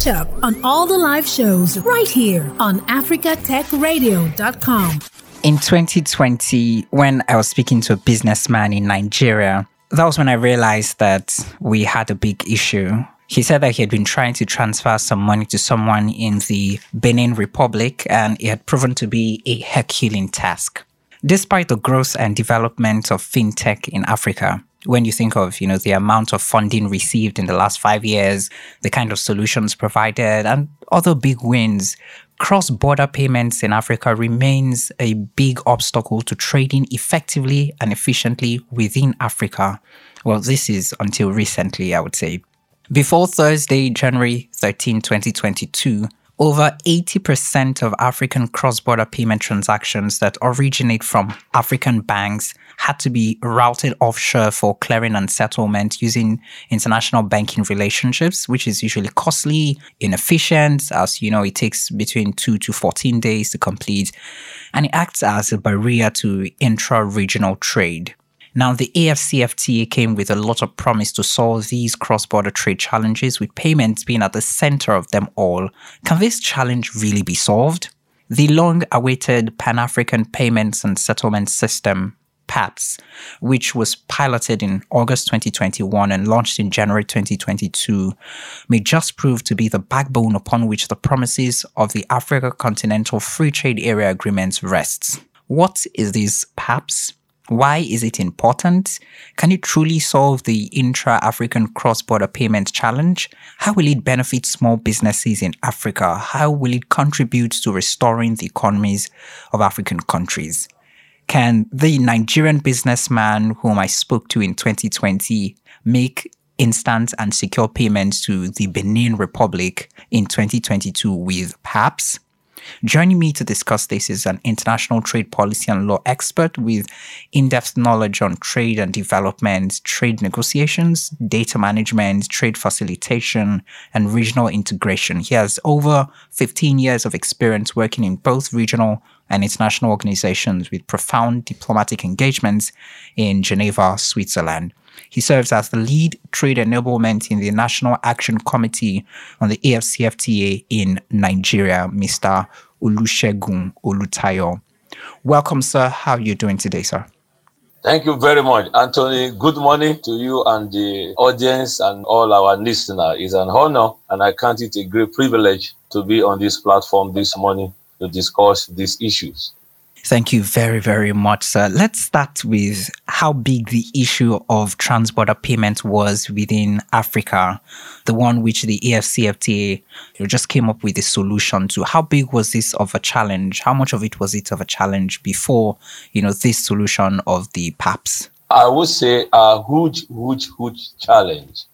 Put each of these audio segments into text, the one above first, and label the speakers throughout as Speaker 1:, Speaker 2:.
Speaker 1: Catch up on all the live shows right here on africatechradio.com.
Speaker 2: In 2020, when I was speaking to a businessman in Nigeria, that was when I realized that we had a big issue. He said that he had been trying to transfer some money to someone in the Benin Republic and it had proven to be a Herculean task. Despite the growth and development of fintech in Africa, when you think of you know the amount of funding received in the last five years the kind of solutions provided and other big wins cross-border payments in africa remains a big obstacle to trading effectively and efficiently within africa. Well this is until recently i would say. Before thursday january 13 2022 over 80% of African cross border payment transactions that originate from African banks had to be routed offshore for clearing and settlement using international banking relationships, which is usually costly, inefficient, as you know, it takes between 2 to 14 days to complete, and it acts as a barrier to intra regional trade. Now, the AFCFTA came with a lot of promise to solve these cross border trade challenges, with payments being at the center of them all. Can this challenge really be solved? The long awaited Pan African Payments and Settlement System, PAPSS, which was piloted in August 2021 and launched in January 2022, may just prove to be the backbone upon which the promises of the Africa Continental Free Trade Area Agreements rests. What is this PAPSS? Why is it important? Can it truly solve the intra African cross border payment challenge? How will it benefit small businesses in Africa? How will it contribute to restoring the economies of African countries? Can the Nigerian businessman whom I spoke to in 2020 make instant and secure payments to the Benin Republic in 2022 with PAPSS? Joining me to discuss this is an international trade policy and law expert with in depth knowledge on trade and development, trade negotiations, data management, trade facilitation, and regional integration. He has over 15 years of experience working in both regional and international organizations with profound diplomatic engagements in Geneva, Switzerland. He serves as the lead trade enablement in the National Action Committee on the AFCFTA in Nigeria, Mr. Olusegun Olutayo. Welcome, sir. How are you doing today, sir?
Speaker 3: Thank you very much, Anthony. Good morning to you and the audience and all our listeners. It's an honor, and I count it a great privilege to be on this platform this morning to discuss these issues.
Speaker 2: Thank you very, very much, sir. Let's start with how big the issue of transborder payment was within Africa, the one which the AFCFTA just came up with a solution to. How big was this of a challenge? How much of it was it of a challenge before, you know, this solution of the PAPSS?
Speaker 3: I would say a huge, huge, huge challenge.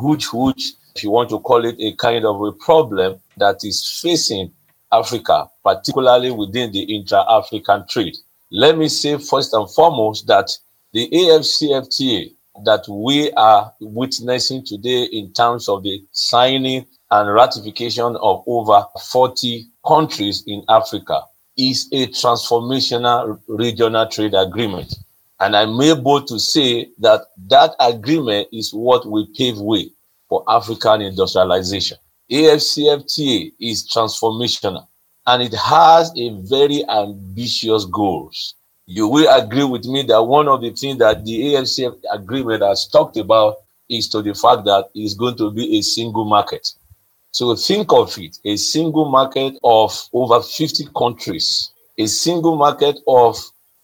Speaker 3: Huge, huge, if you want to call it a kind of a problem that is facing Africa, particularly within the intra African trade. Let me say first and foremost that the AFCFTA that we are witnessing today in terms of the signing and ratification of over 40 countries in Africa is a transformational regional trade agreement. And I'm able to say that that agreement is what will pave way for African industrialization. AFCFTA is transformational and it has a very ambitious goals. You will agree with me that one of the things that the AFCF agreement has talked about is to the fact that it's going to be a single market. So think of it, a single market of over 50 countries, a single market of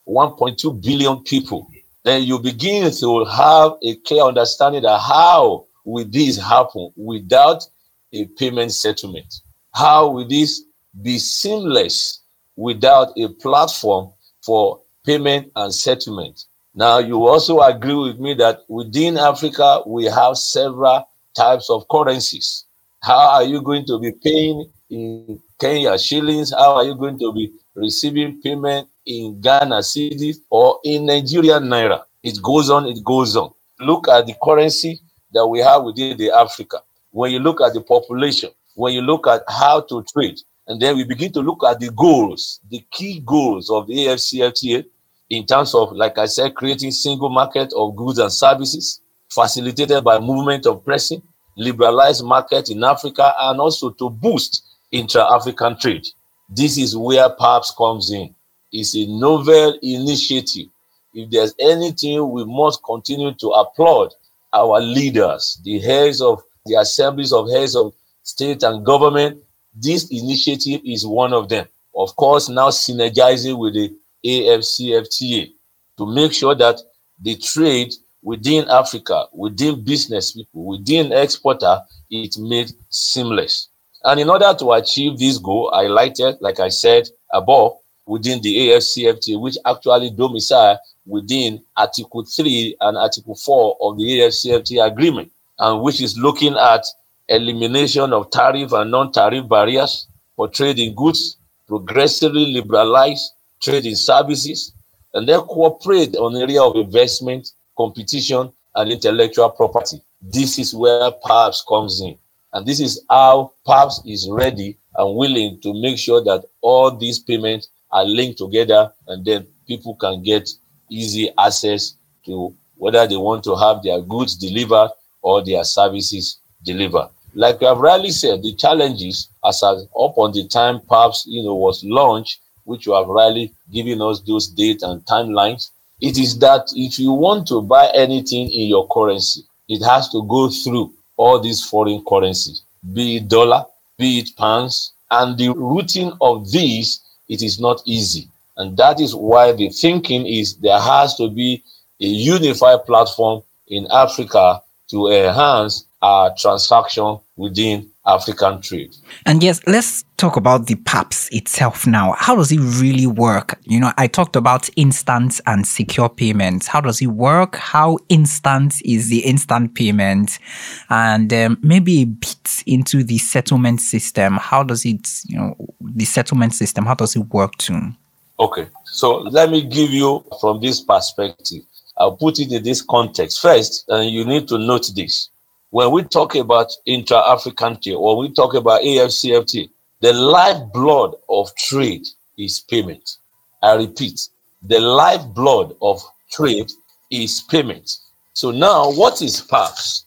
Speaker 3: 1.2 billion people. Then you begin to have a clear understanding of how will this happen without a payment settlement? How will this be seamless without a platform for payment and settlement? Now, you also agree with me that within Africa, we have several types of currencies. How are you going to be paying in Kenya shillings? How are you going to be receiving payment in Ghana cedis or in Nigerian naira? It goes on, it goes on. Look at the currency that we have within the Africa when you look at the population, when you look at how to trade, and then we begin to look at the goals, the key goals of the AFCFTA in terms of, like I said, creating single market of goods and services, facilitated by movement of pressing, liberalized market in Africa and also to boost intra-African trade. This is where PAPSS comes in. It's a novel initiative. If there's anything we must continue to applaud our leaders, the heads of the assemblies of heads of state and government, this initiative is one of them. Of course, now synergizing with the AFCFTA to make sure that the trade within Africa, within business people, within exporter, it made seamless. And in order to achieve this goal, I highlighted, like I said above, within the AFCFTA, which actually domicile within Article 3 and Article 4 of the AFCFTA agreement, and which is looking at elimination of tariff and non-tariff barriers for trade in goods, progressively liberalize trade in services, and then cooperate on the area of investment, competition, and intellectual property. This is where PAPSS comes in. And this is how PAPSS is ready and willing to make sure that all these payments are linked together and then people can get easy access to whether they want to have their goods delivered or their services delivered. Like I've rightly said, the challenges as up on the time perhaps you know, was launched, which you have rightly given us those dates and timelines. It is that if you want to buy anything in your currency, it has to go through all these foreign currencies, be it dollar, be it pounds, and the routing of these, it is not easy. And that is why the thinking is there has to be a unified platform in Africa to enhance our transaction within African trade.
Speaker 2: And yes, let's talk about the PAPSS itself now. How does it really work? You know, I talked about instant and secure payments. How does it work? How instant is the instant payment? And um, maybe a bit into the settlement system. How does it, you know, the settlement system, how does it work too?
Speaker 3: Okay, so let me give you from this perspective. I'll put it in this context first, and you need to note this when we talk about intra-African trade or we talk about AFCFTA, the lifeblood of trade is payment. I repeat, the lifeblood of trade is payment. So now, what is PAPSS?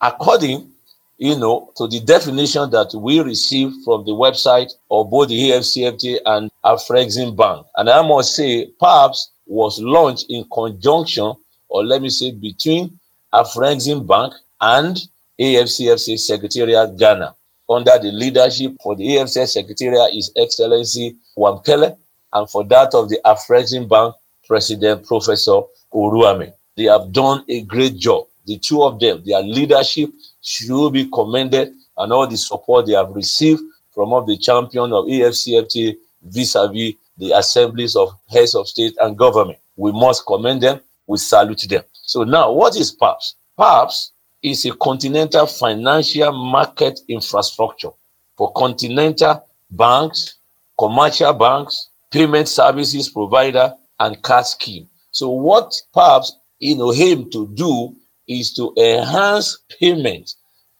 Speaker 3: According, you know, to the definition that we received from the website of both the AFCFTA and Afreximbank, and I must say, PAPSS was launched in conjunction, or let me say, between Afreximbank and AFCFTA Secretariat Ghana. Under the leadership for the AFCFTA Secretariat is Excellency Wamkele, and for that of the Afreximbank President Professor Oramah. They have done a great job. The two of them, their leadership should be commended, and all the support they have received from all the champion of AFCFTA vis-a-vis the assemblies of heads of state and government. We must commend them. We salute them. So now, what is PAPSS? PAPSS is a continental financial market infrastructure for continental banks, commercial banks, payment services provider, and card scheme. So what PAPSS you know aim to do is to enhance payment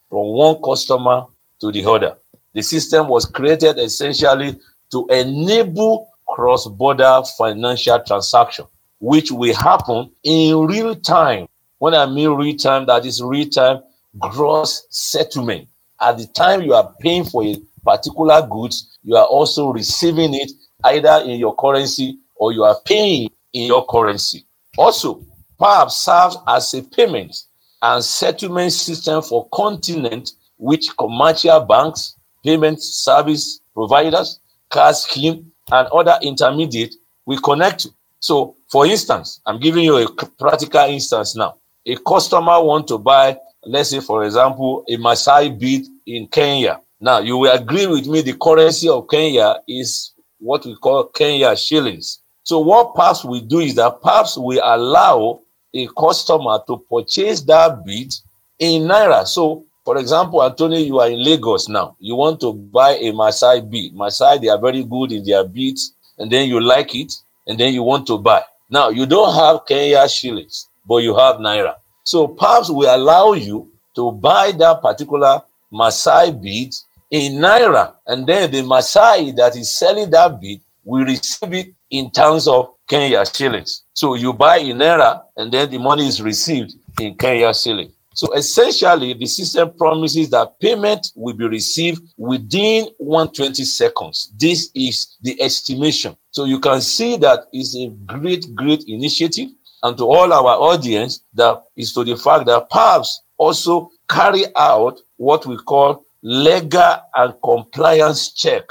Speaker 3: from one customer to the other. The system was created essentially to enable cross-border financial transaction, which will happen in real time when I mean real time, that is real time gross settlement. At the time you are paying for a particular goods, you are also receiving it either in your currency or you are paying in your currency. Also, PAPSS serves as a payment and settlement system for continent which commercial banks, payment service providers, card scheme, and other intermediate will connect to. So, for instance, I'm giving you a practical instance now a customer want to buy, let's say, for example, a Masai bead in Kenya. Now, you will agree with me the currency of Kenya is what we call Kenya shillings. So what PAPSS will do is that PAPSS will allow a customer to purchase that bead in Naira. So, for example, Anthony, you are in Lagos now. You want to buy a Masai bead. Masai, they are very good in their beads, and then you like it, and then you want to buy. Now, you don't have Kenya shillings but you have naira. So perhaps we allow you to buy that particular Masai bead in naira, and then the Masai that is selling that bead will receive it in terms of Kenya shillings. So you buy in naira, and then the money is received in Kenya shilling. So essentially, the system promises that payment will be received within 120 seconds. This is the estimation. So you can see that it's a great, great initiative. And to all our audience, that is to the fact that PAPSS also carry out what we call legal and compliance check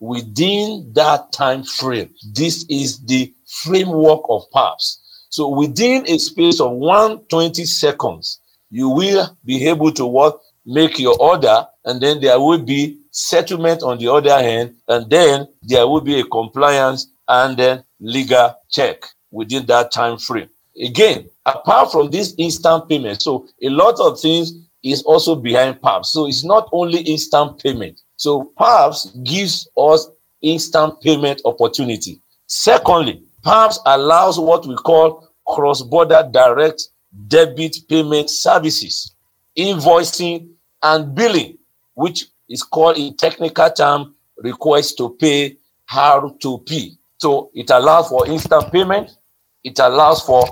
Speaker 3: within that time frame. This is the framework of PAPSS. So within a space of 120 seconds, you will be able to what make your order, and then there will be settlement on the other hand, and then there will be a compliance and then legal check within that time frame. Again, apart from this instant payment, so a lot of things is also behind PAPSS. So it's not only instant payment. So PAPSS gives us instant payment opportunity. Secondly, PAPSS allows what we call cross-border direct debit payment services, invoicing and billing, which is called in technical term request to pay R2P. So it allows for instant payment. It allows for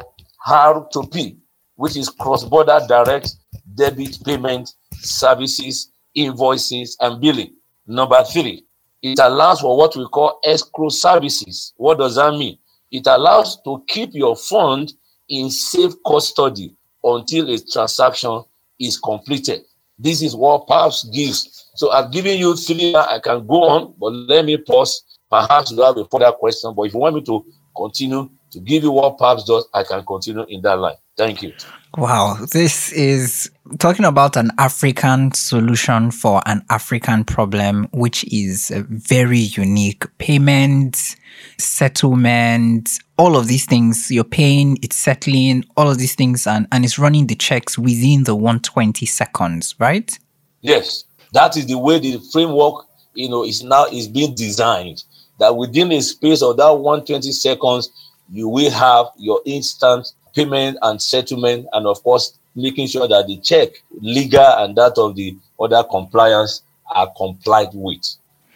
Speaker 3: R2P, which is cross-border direct debit payment services, invoices, and billing. Number three, it allows for what we call escrow services. What does that mean? It allows to keep your fund in safe custody until a transaction is completed. This is what PAPSS gives. So I've given you three. I can go on, but let me pause. Perhaps you have a further question. But if you want me to continue to give you what PAPSS does, I can continue in that line. Thank you.
Speaker 2: Wow, this is talking about an African solution for an African problem, which is very unique. Payment, settlement, all of these things, you're paying, it's settling, all of these things, and, and it's running the checks within the 120 seconds, right?
Speaker 3: Yes, that is the way the framework, you know, is now is being designed. That within a space of that 120 seconds, you will have your instant payment and settlement, and of course, making sure that the check, legal and that of the other compliance, are complied with.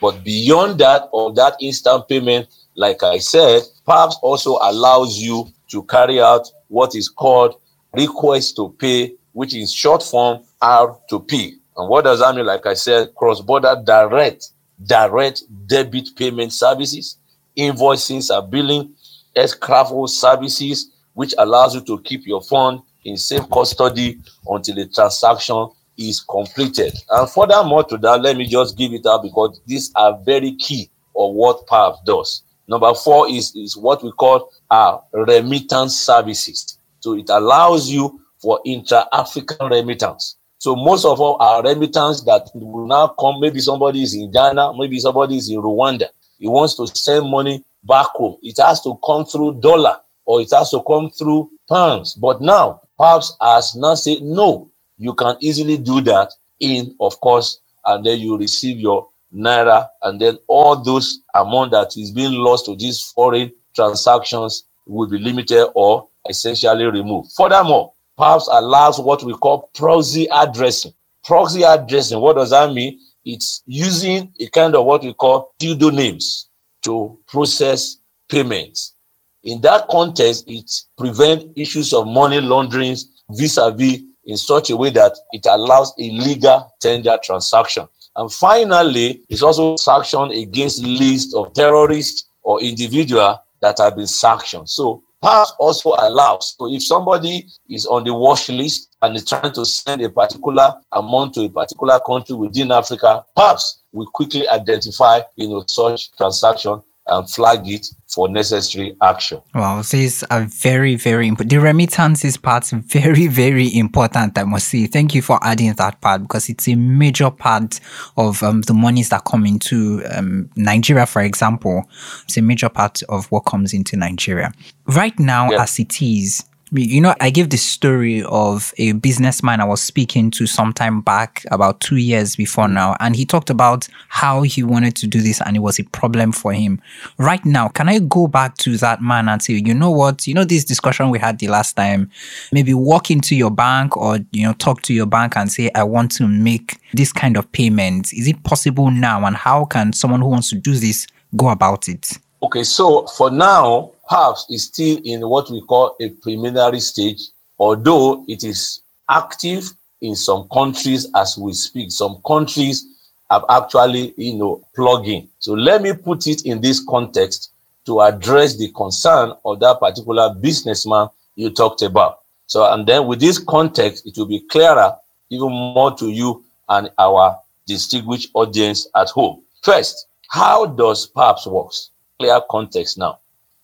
Speaker 3: But beyond that, or that instant payment, like I said, PAPSS also allows you to carry out what is called request to pay, which is short form R2P. And what does that mean? Like I said, cross-border direct, direct debit payment services, invoicing and billing, escrow services, which allows you to keep your fund in safe custody until the transaction is completed. And furthermore to that, let me just give it out because these are very key of what PAPSS does. Number four is, is what we call our remittance services. So it allows you for intra-African remittance. So most of all our remittance that will now come, maybe somebody is in Ghana, maybe somebody is in Rwanda. He wants to send money back home. It has to come through dollar or it has to come through pounds. But now, PAPSS has now said, no, you can easily do that in, of course, and then you receive your naira, and then all those amount that is being lost to these foreign transactions will be limited or essentially removed. Furthermore, PAPSS allows what we call proxy addressing. Proxy addressing, what does that mean? It's using a kind of what we call pseudonyms to process payments. In that context, it prevents issues of money laundering vis-a-vis in such a way that it allows illegal tender transaction. And finally, it's also sanctioned against list of terrorists or individual that have been sanctioned. So PAPSS also allows, so if somebody is on the watch list and is trying to send a particular amount to a particular country within Africa, PAPSS will quickly identify, you know, such transaction and flag it for necessary action.
Speaker 2: Wow, these are very, very important. The remittances part very, very important. I must say, thank you for adding that part because it's a major part of um, the monies that come into um, Nigeria, for example. It's a major part of what comes into Nigeria right now, yeah. as it is you know, I gave the story of a businessman I was speaking to sometime back, about two years before mm. now, and he talked about how he wanted to do this and it was a problem for him. Right now, can I go back to that man and say, you know what, you know, this discussion we had the last time, maybe walk into your bank or, you know, talk to your bank and say, I want to make this kind of payment. Is it possible now? And how can someone who wants to do this go about it?
Speaker 3: Okay, so for now, PAPSS is still in what we call a preliminary stage, although it is active in some countries as we speak. Some countries have actually, you know, plugged in. So let me put it in this context to address the concern of that particular businessman you talked about. So, and then with this context, it will be clearer even more to you and our distinguished audience at home. First, how does PAPSS works? Clear context now.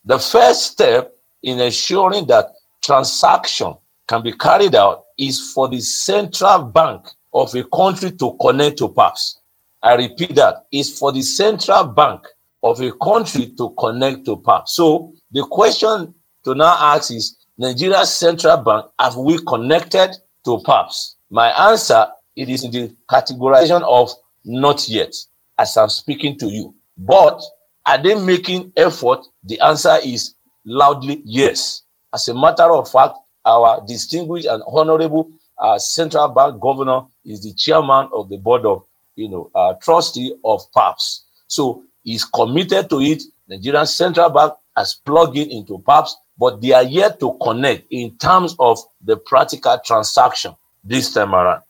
Speaker 3: The first step in ensuring that transaction can be carried out is for the central bank of a country to connect to PAPSS. I repeat that is for the central bank of a country to connect to PAPSS. So the question to now ask is Nigeria's central bank, have we connected to PAPSS? My answer, it is in the categorization of not yet, as I'm speaking to you. But are they making effort? The answer is loudly yes. As a matter of fact, our distinguished and honorable uh, central bank governor is the chairman of the board of, you know, uh, trustee of PAPSS. So he's committed to it. Nigerian central bank has plugged in into PAPSS, but they are yet to connect in terms of the practical transaction this time around.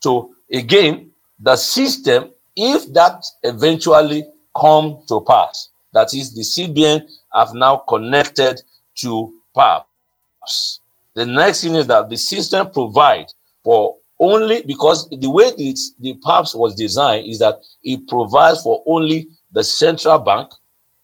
Speaker 3: So again, the system, if that eventually come to pass, that is, the CBN have now connected to PAPSS the next thing is that the system provide for only because the way the, the PAPSS was designed is that it provides for only the central bank,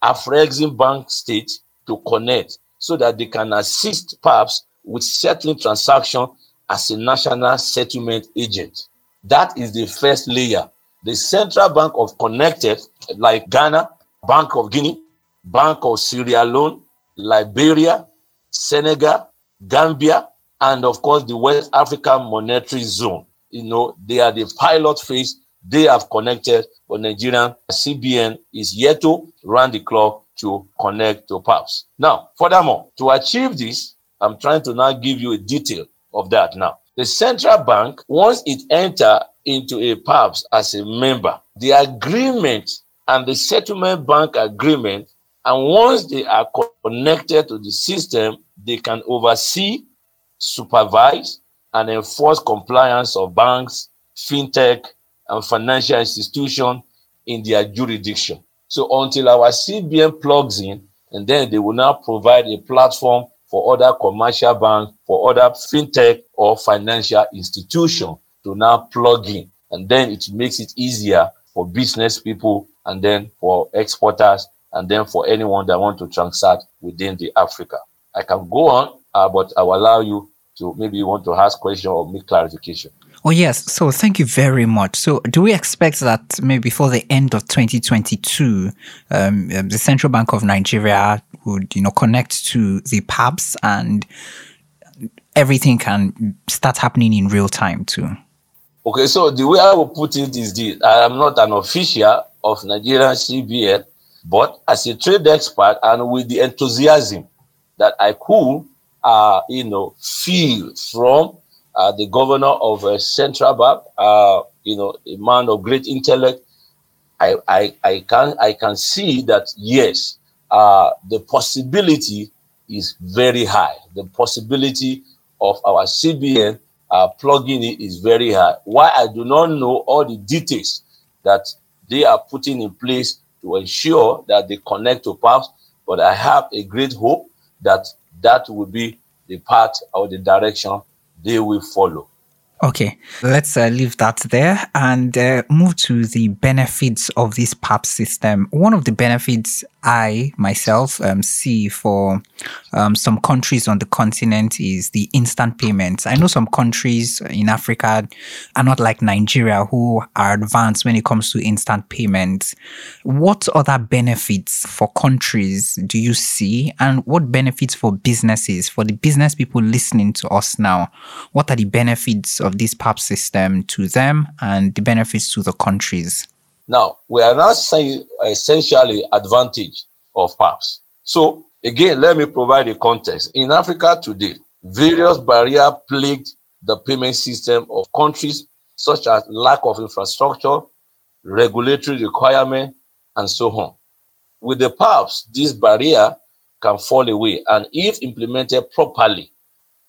Speaker 3: Afrexim Bank State to connect so that they can assist PAPSS with settling transaction as a national settlement agent. That is the first layer. The central bank of connected, like Ghana, Bank of Guinea, Bank of Sierra Leone, Liberia, Senegal, Gambia, and of course the West African Monetary Zone. You know, they are the pilot phase. They have connected, but Nigerian CBN is yet to run the clock to connect to PAPSS. Now, furthermore, to achieve this, I'm trying to now give you a detail of that now. The central bank, once it enter into a PAPSS as a member, the agreement and the settlement bank agreement, and once they are connected to the system, they can oversee, supervise, and enforce compliance of banks, fintech, and financial institutions in their jurisdiction. So until our CBN plugs in, and then they will now provide a platform for other commercial banks, for other fintech or financial institutions to now plug in. And then it makes it easier for business people and then for exporters and then for anyone that want to transact within the Africa. I can go on, uh, but I will allow you to maybe you want to ask question or make clarification.
Speaker 2: Oh yes, so thank you very much. So, do we expect that maybe before the end of 2022, um, um, the Central Bank of Nigeria would, you know, connect to the PAPSS and everything can start happening in real time too?
Speaker 3: Okay, so the way I will put it is this: I am not an official of Nigerian CBN, but as a trade expert and with the enthusiasm that I could, uh, you know, feel from uh, the governor of uh, Central Bank, uh, you know, a man of great intellect. I, I, I can I can see that yes, uh, the possibility is very high. The possibility of our CBN uh, plugging it is very high. Why I do not know all the details that they are putting in place to ensure that they connect to PAPSS, but I have a great hope that that will be the path or the direction they will follow.
Speaker 2: Okay, let's uh, leave that there and uh, move to the benefits of this PAP system. One of the benefits I myself um, see for um, some countries on the continent is the instant payments. I know some countries in Africa are not like Nigeria who are advanced when it comes to instant payments. What other benefits for countries do you see, and what benefits for businesses, for the business people listening to us now? What are the benefits of this PAP system to them and the benefits to the countries?
Speaker 3: Now, we are not saying essentially advantage of PAPSS. So, again, let me provide a context. In Africa today, various barriers plagued the payment system of countries such as lack of infrastructure, regulatory requirement, and so on. With the PAPSS, this barrier can fall away, and if implemented properly,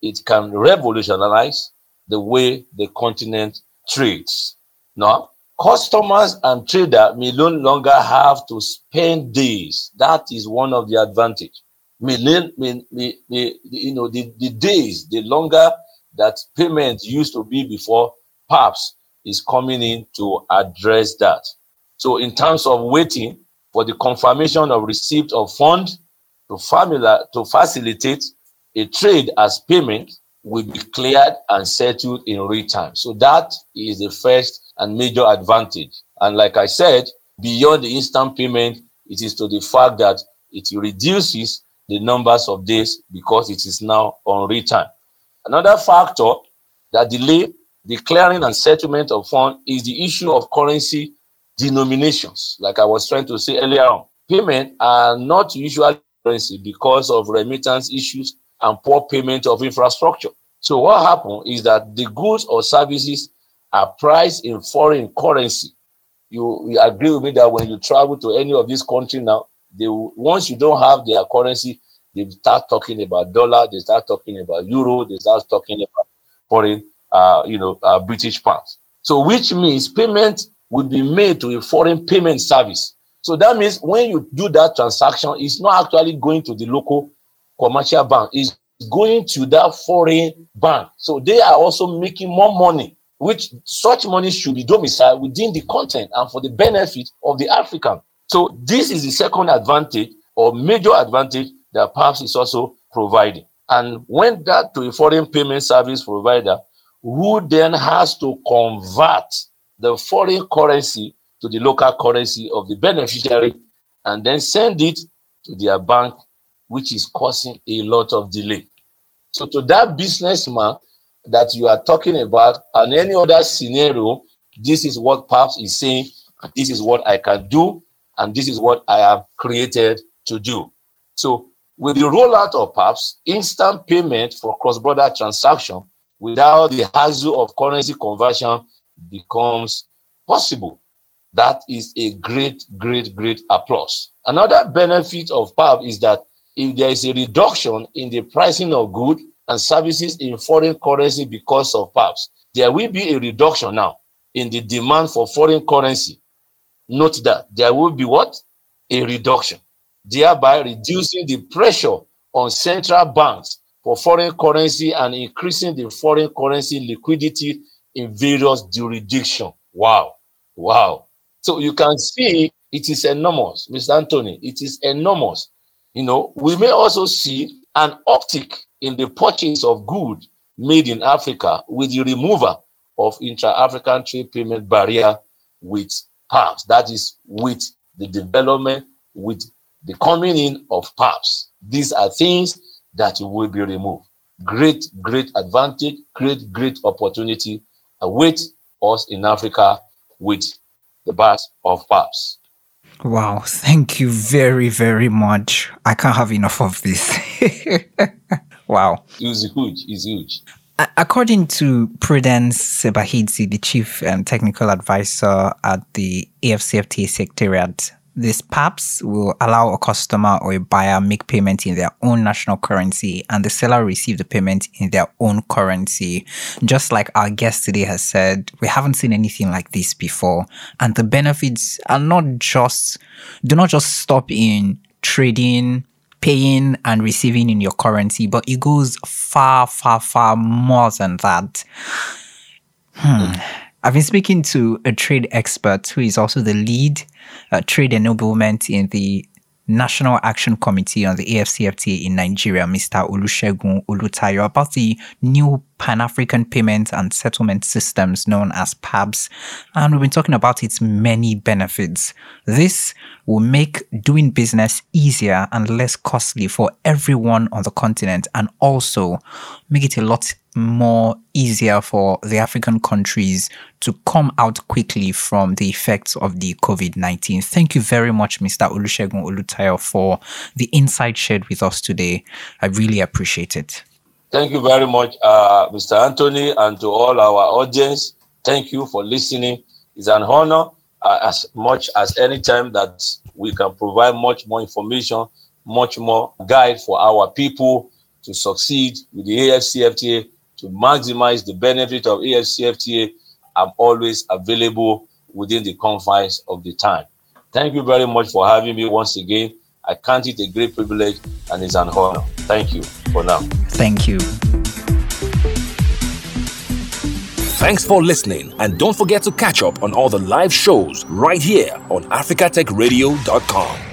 Speaker 3: it can revolutionize the way the continent trades. Now, customers and traders may no longer have to spend days. That is one of the advantage. May, may, may, may you know, the, the days, the longer that payment used to be before, perhaps is coming in to address that. So in terms of waiting for the confirmation of receipt of fund to, formula, to facilitate a trade as payment will be cleared and settled in real time. So that is the first and major advantage. And like I said, beyond the instant payment, it is to the fact that it reduces the numbers of days because it is now on real time. Another factor that delay the clearing and settlement of funds is the issue of currency denominations. Like I was trying to say earlier on, payment are not usually currency because of remittance issues and poor payment of infrastructure. So what happens is that the goods or services are priced in foreign currency. You, you agree with me that when you travel to any of these countries now, they once you don't have their currency, they start talking about dollar, they start talking about euro, they start talking about foreign, uh, you know, uh, British pounds. So which means payment would be made to a foreign payment service. So that means when you do that transaction, it's not actually going to the local commercial bank, is going to that foreign bank. So they are also making more money, which such money should be domiciled within the continent and for the benefit of the African. So this is the second advantage or major advantage that PAPSS is also providing. And when that to a foreign payment service provider, who then has to convert the foreign currency to the local currency of the beneficiary and then send it to their bank, which is causing a lot of delay. So, to that businessman that you are talking about, and any other scenario, this is what PAPSS is saying, this is what I can do, and this is what I have created to do. So, with the rollout of PAPSS, instant payment for cross border transaction without the hassle of currency conversion becomes possible. That is a great, great, great applause. Another benefit of PAP is that if there is a reduction in the pricing of goods and services in foreign currency because of PAPSS, there will be a reduction now in the demand for foreign currency. Note that there will be what? A reduction, thereby reducing the pressure on central banks for foreign currency and increasing the foreign currency liquidity in various jurisdictions. Wow. Wow. So you can see it is enormous, Mr. Anthony. It is enormous. You know, we may also see an uptick in the purchase of goods made in Africa with the removal of intra-African trade payment barrier with PAPSS. That is with the development, with the coming in of PAPSS. These are things that will be removed. Great, great advantage, great, great opportunity await us in Africa with the birth of PAPSS.
Speaker 2: Wow, thank you very, very much. I can't have enough of this. wow.
Speaker 3: It's huge. It's huge.
Speaker 2: According to Prudence Sebahizi, the chief um, technical advisor at the AFCFTA secretariat, this PAPSS will allow a customer or a buyer make payment in their own national currency and the seller receive the payment in their own currency. Just like our guest today has said, we haven't seen anything like this before. And the benefits are not just, do not just stop in trading, paying and receiving in your currency, but it goes far, far, far more than that. Hmm. I've been speaking to a trade expert who is also the lead uh, trade enablement in the National Action Committee on the AFCFTA in Nigeria, Mr. Olusegun Olutayo, about the new Pan African payment and settlement systems known as PAPSS. And we've been talking about its many benefits. This will make doing business easier and less costly for everyone on the continent and also make it a lot more easier for the African countries to come out quickly from the effects of the COVID 19. Thank you very much, Mr. Olusegun Olutayo, for the insight shared with us today. I really appreciate it.
Speaker 3: Thank you very much, uh, Mr. Anthony, and to all our audience. Thank you for listening. It's an honor uh, as much as any time that we can provide much more information, much more guide for our people to succeed with the AFCFTA to maximize the benefit of AFCFTA, I'm always available within the confines of the time. Thank you very much for having me once again. I count it a great privilege and it's an honor. Thank you for now.
Speaker 2: Thank you.
Speaker 4: Thanks for listening, and don't forget to catch up on all the live shows right here on africatechradio.com.